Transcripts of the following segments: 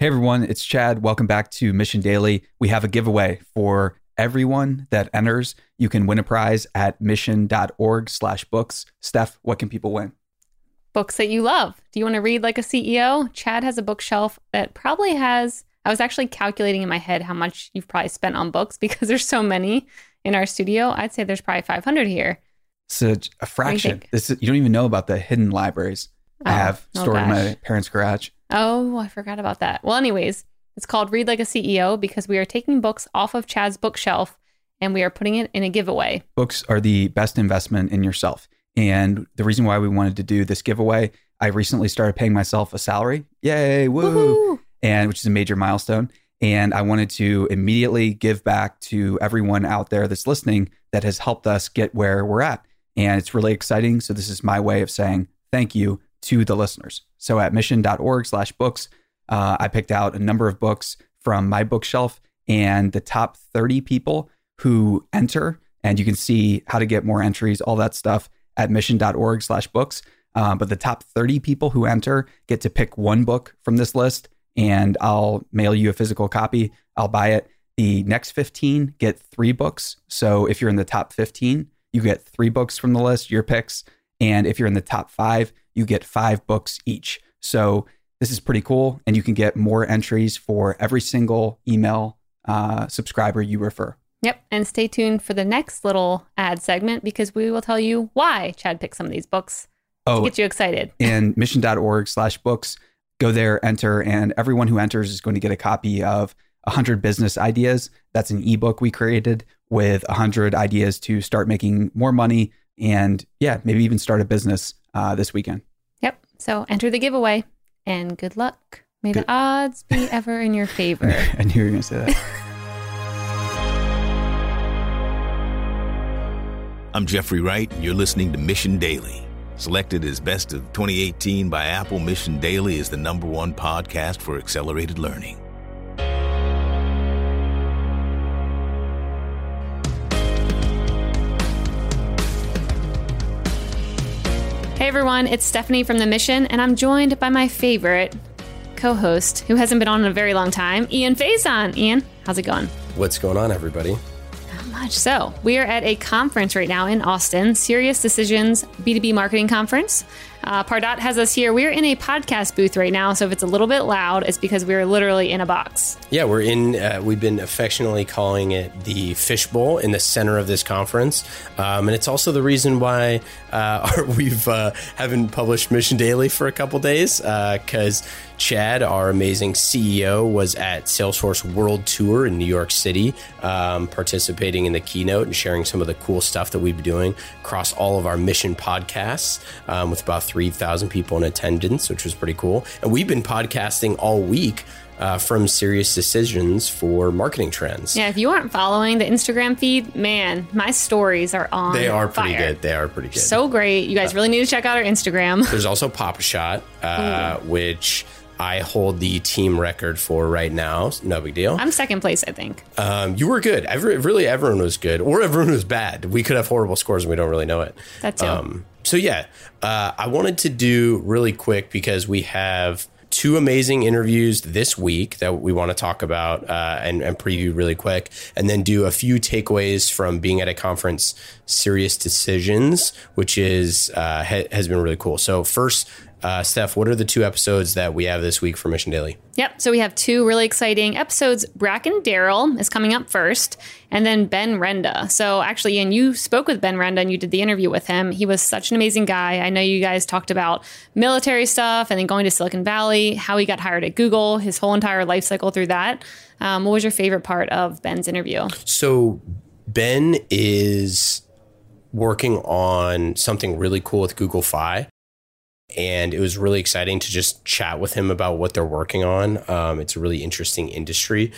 Hey everyone, it's Chad. Welcome back to Mission Daily. We have a giveaway for everyone that enters. You can win a prize at mission.org slash books. Steph, what can people win? Books that you love. Do you want to read like a CEO? Chad has a bookshelf that probably has, I was actually calculating in my head how much you've probably spent on books because there's so many in our studio. I'd say there's probably 500 here. Such a fraction. This is, you don't even know about the hidden libraries I Oh, have oh stored in my parents' garage. Oh, I forgot about that. Well, anyways, it's called Read Like a CEO because we are taking books off of Chad's bookshelf and we are putting it in a giveaway. books are the best investment in yourself. And the reason why we wanted to do this giveaway, I recently started paying myself a salary. Yay, woo! Woohoo! And which is a major milestone. And I wanted to immediately give back to everyone out there that's listening that has helped us get where we're at. And it's really exciting. So this is my way of saying thank you to the listeners. So at mission.org slash books, uh, I picked out a number of books from my bookshelf and the top 30 people who enter. And you can see how to get more entries, all that stuff at mission.org slash books. Uh, but the top 30 people who enter get to pick one book from this list, and I'll mail you a physical copy. I'll buy it. The next 15 get three books. So if you're in the top 15, you get three books from the list, your picks. And if you're in the top five, you get five books each. So this is pretty cool. And you can get more entries for every single email uh, subscriber you refer. Yep. And stay tuned for the next little ad segment because we will tell you why Chad picked some of these books to Oh, get you excited. and mission.org slash books. Go there, enter, and everyone who enters is going to get a copy of 100 business ideas. That's an ebook we created with 100 ideas to start making more money and, yeah, maybe even start a business uh, this weekend. Yep. So enter the giveaway and good luck. May Good- the odds be ever in your favor. I knew you were going to say that. I'm Jeffrey Wright, and you're listening to Mission Daily. Selected as Best of 2018 by Apple, Mission Daily is the number one podcast for accelerated learning. Everyone, it's Stephanie from The Mission, and I'm joined by my favorite co host who hasn't been on in a very long time, Ian Faison. Ian, how's it going? What's going on, everybody? Not much. So, we are at a conference right now in Austin, SiriusDecisions B2B Marketing Conference. Uh, Pardot has us here. We're in a podcast booth right now, so if it's a little bit loud, it's because we're literally in a box. Yeah, we're in. Uh, we've been affectionately calling it the fishbowl in the center of this conference, um, and it's also the reason why uh, we've uh, haven't published Mission Daily for a couple days because Chad, our amazing CEO, was at Salesforce World Tour in New York City, um, participating in the keynote and sharing some of the cool stuff that we've been doing across all of our mission podcasts um, with about 3,000 people in attendance, which was pretty cool. And we've been podcasting all week uh, from SiriusDecisions for marketing trends. Yeah, if you aren't following the Instagram feed, man, my stories are on. They are pretty fire. good. They are pretty good. So great. You guys really need to check out our Instagram. There's also Papa Shot, uh, which I hold the team record for right now. No big deal. I'm second place, I think. Um, you were good. Every, really, everyone was good, or everyone was bad. We could have horrible scores, and we don't really know it. That's. Um, so yeah, uh, I wanted to do really quick because we have two amazing interviews this week that we want to talk about uh, and, and preview really quick, and then do a few takeaways from being at a conference, SiriusDecisions, which is uh, ha- has been really cool. So first. Uh, Steph, what are the two episodes that we have this week for Mission Daily? Yep. So we have two really exciting episodes. Bracken Darrell is coming up first, and then Ben Renda. So actually, Ian, you spoke with Ben Renda and you did the interview with him. He was such an amazing guy. I know you guys talked about military stuff and then going to Silicon Valley, how he got hired at Google, his whole entire life cycle through that. Um, what was your favorite part of Ben's interview? So Ben is working on something really cool with Google Fi. And it was really exciting to just chat with him about what they're working on. Um, it's a really interesting industry.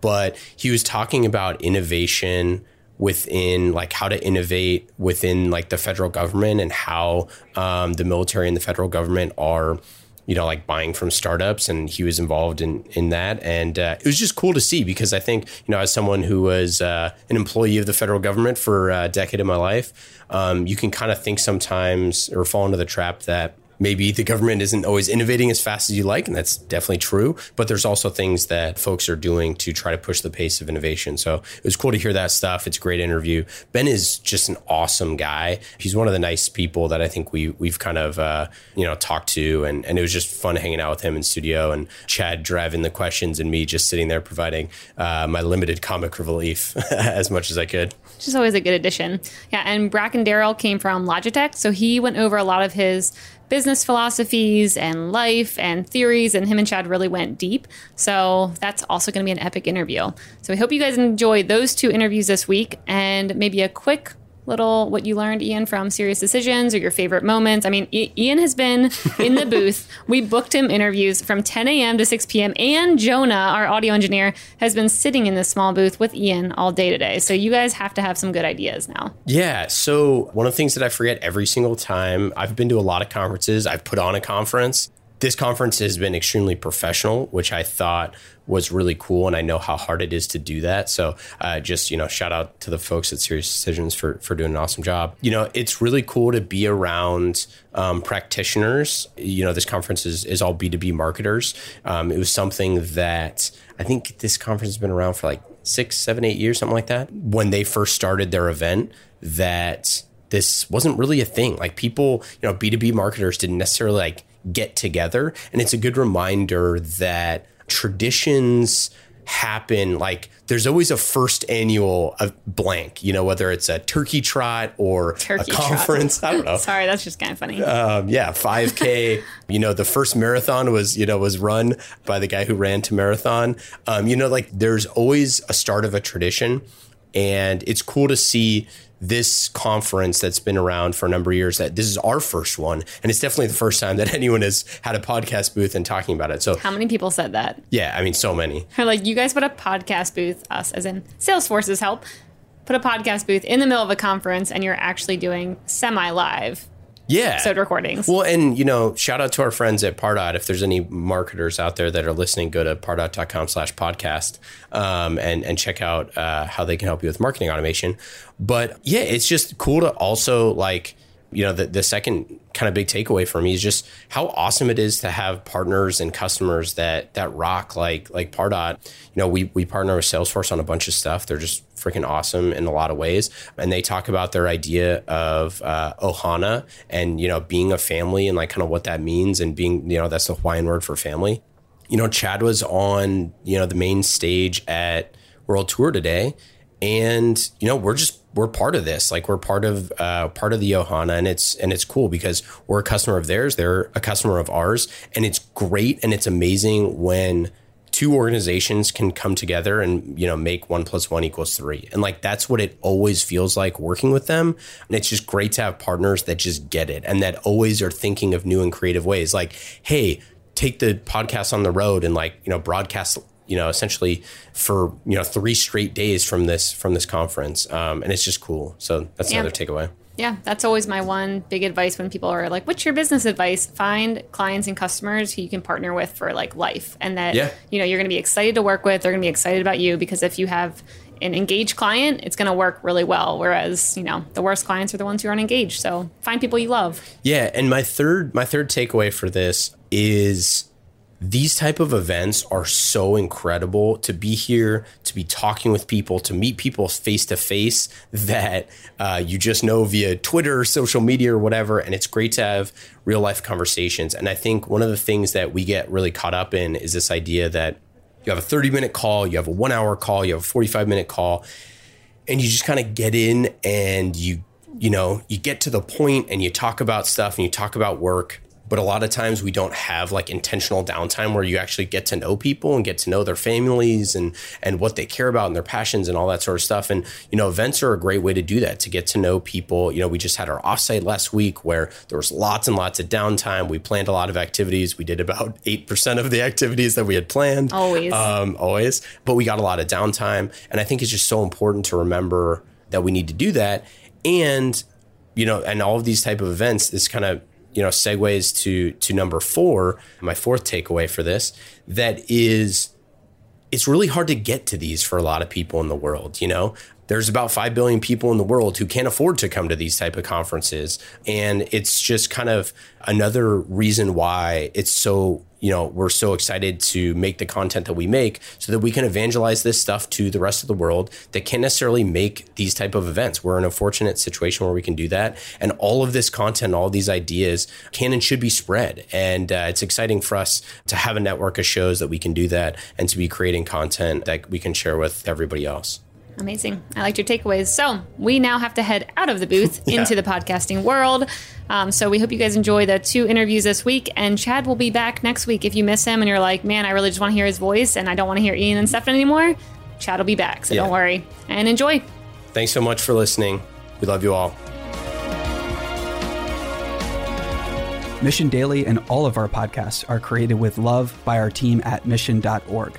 But he was talking about innovation within like how to innovate within like the federal government and how um, the military and the federal government are you know, like buying from startups, and he was involved in in that, and uh, it was just cool to see because I think you know, as someone who was uh, an employee of the federal government for a decade of my life, um, you can kind of think sometimes or fall into the trap that maybe the government isn't always innovating as fast as you like, and that's definitely true. But there's also things that folks are doing to try to push the pace of innovation. So it was cool to hear that stuff. It's a great interview. Ben is just an awesome guy. He's one of the nice people that I think we we've kind of uh, you know talked to, and and it was just fun hanging out with him in studio and Chad driving the questions and me just sitting there providing uh, my limited comic relief as much as I could. Is always a good addition. Yeah, and Bracken Darrell came from Logitech, so he went over a lot of his business philosophies and life and theories, and him and Chad really went deep. So that's also going to be an epic interview. So we hope you guys enjoyed those two interviews this week, and maybe a quick little what you learned, Ian, from SiriusDecisions or your favorite moments. I mean, I- Ian has been in the booth. We booked him interviews from 10 a.m. to 6 p.m. And Jonah, our audio engineer, has been sitting in this small booth with Ian all day today. So you guys have to have some good ideas now. Yeah. So one of the things that I forget every single time, I've been to a lot of conferences. I've put on a conference. This conference has been extremely professional, which I thought was really cool, and I know how hard it is to do that. So, uh, just you know, shout out to the folks at SiriusDecisions for for doing an awesome job. You know, it's really cool to be around um, practitioners. You know, this conference is is all B two B marketers. Um, it was something that I think this conference has been around for like six, seven, eight years, something like that. When they first started their event, that this wasn't really a thing. Like people, you know, B2B marketers didn't necessarily like get together. And it's a good reminder that traditions happen like there's always a first annual uh, blank you know whether it's a turkey trot or Turkey a trot. conference i don't know Sorry, that's just kind of funny. um, yeah 5k you know the first marathon was you know was run by the guy who ran to marathon um, you know like there's always a start of a tradition and it's cool to see this conference that's been around for a number of years that this is our first one. And it's definitely the first time that anyone has had a podcast booth and talking about it. So How many people said that? yeah i mean so many. Or like you guys put a podcast booth, us as in Salesforce's help, put a podcast booth in the middle of a conference and you're actually doing semi live yeah episode recordings. Well, and you know, shout out to our friends at Pardot. If there's any marketers out there that are listening, go to pardot.com slash podcast um, and, and check out uh, how they can help you with marketing automation. But yeah, it's just cool to also like, you know, the, the second kind of big takeaway for me is just how awesome it is to have partners and customers that that rock like like Pardot. You know, we we partner with Salesforce on a bunch of stuff. They're just freaking awesome in a lot of ways, and they talk about their idea of uh, Ohana and you know being a family and like kind of what that means and being you know that's the Hawaiian word for family. You know, Chad was on you know the main stage at World Tour today, and you know we're just we're part of this. Like we're part of uh, part of the ohana and it's and it's cool because we're a customer of theirs they're a customer of ours and it's great and it's amazing when two organizations can come together and you know make one plus one equals three. And like that's what it always feels like working with them and it's just great to have partners that just get it and that always are thinking of new and creative ways. Like hey take the podcast on the road and like you know broadcast you know essentially for you know three straight days from this from this conference um, and it's just cool so that's Yeah. another takeaway Yeah, that's always my one big advice when people are like, "What's your business advice?" Find clients and customers who you can partner with for like life, and that Yeah. you know you're going to be excited to work with. They're going to be excited about you because if you have an engaged client, it's going to work really well. Whereas you know the worst clients are the ones who aren't engaged. So find people you love. Yeah, and my third my third takeaway for this is these type of events are so incredible to be here to be talking with people to meet people face to face that uh, you just know via twitter or social media or whatever and it's great to have real life conversations. And i think one of the things that we get really caught up in is this idea that you have a 30 minute call you have a one hour call you have a 45 minute call and you just kind of get in and you you know you get to the point and you talk about stuff and you talk about work but a lot of times we don't have like intentional downtime where you actually get to know people and get to know their families and and what they care about and their passions and all that sort of stuff and you know events are a great way to do that to get to know people you know we just had our offsite last week where there was lots and lots of downtime we planned a lot of activities we did about 8% of the activities that we had planned Always. um, always. But we got a lot of downtime, and I think it's just so important to remember that we need to do that. And you know, and all of these type of events, this kind of you know segues to to number four, my fourth takeaway for this. That is it's really hard to get to these for a lot of people in the world. You know, there's about 5 billion people in the world who can't afford to come to these type of conferences. And it's just kind of another reason why it's so you know we're so excited to make the content that we make so that we can evangelize this stuff to the rest of the world that can't necessarily make these type of events. We're in a fortunate situation where we can do that. And all of this content all these ideas can and should be spread. And uh, it's exciting for us to have a network of shows that we can do that and to be creating content that we can share with everybody else Amazing. I liked your takeaways. So we now have to head out of the booth Yeah. into the podcasting world. Um, so we hope you guys enjoy the two interviews this week. And Chad will be back next week. If you miss him and you're like, man, I really just want to hear his voice and I don't want to hear Ian and Stefan anymore, Chad will be back. So Yeah. don't worry and enjoy. thanks so much for listening we love you all Mission Daily and all of our podcasts are created with love by our team at mission.org.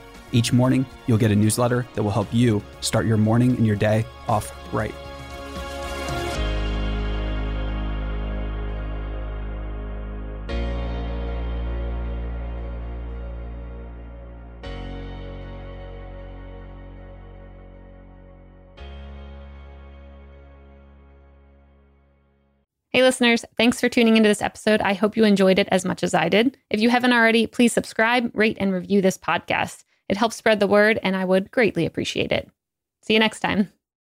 Each morning, you'll get a newsletter that will help you start your morning and your day off right. Hey, listeners, thanks for tuning into this episode. I hope you enjoyed it as much as I did. If you haven't already, please subscribe, rate, and review this podcast. It helps spread the word, and I would greatly appreciate it. See you next time.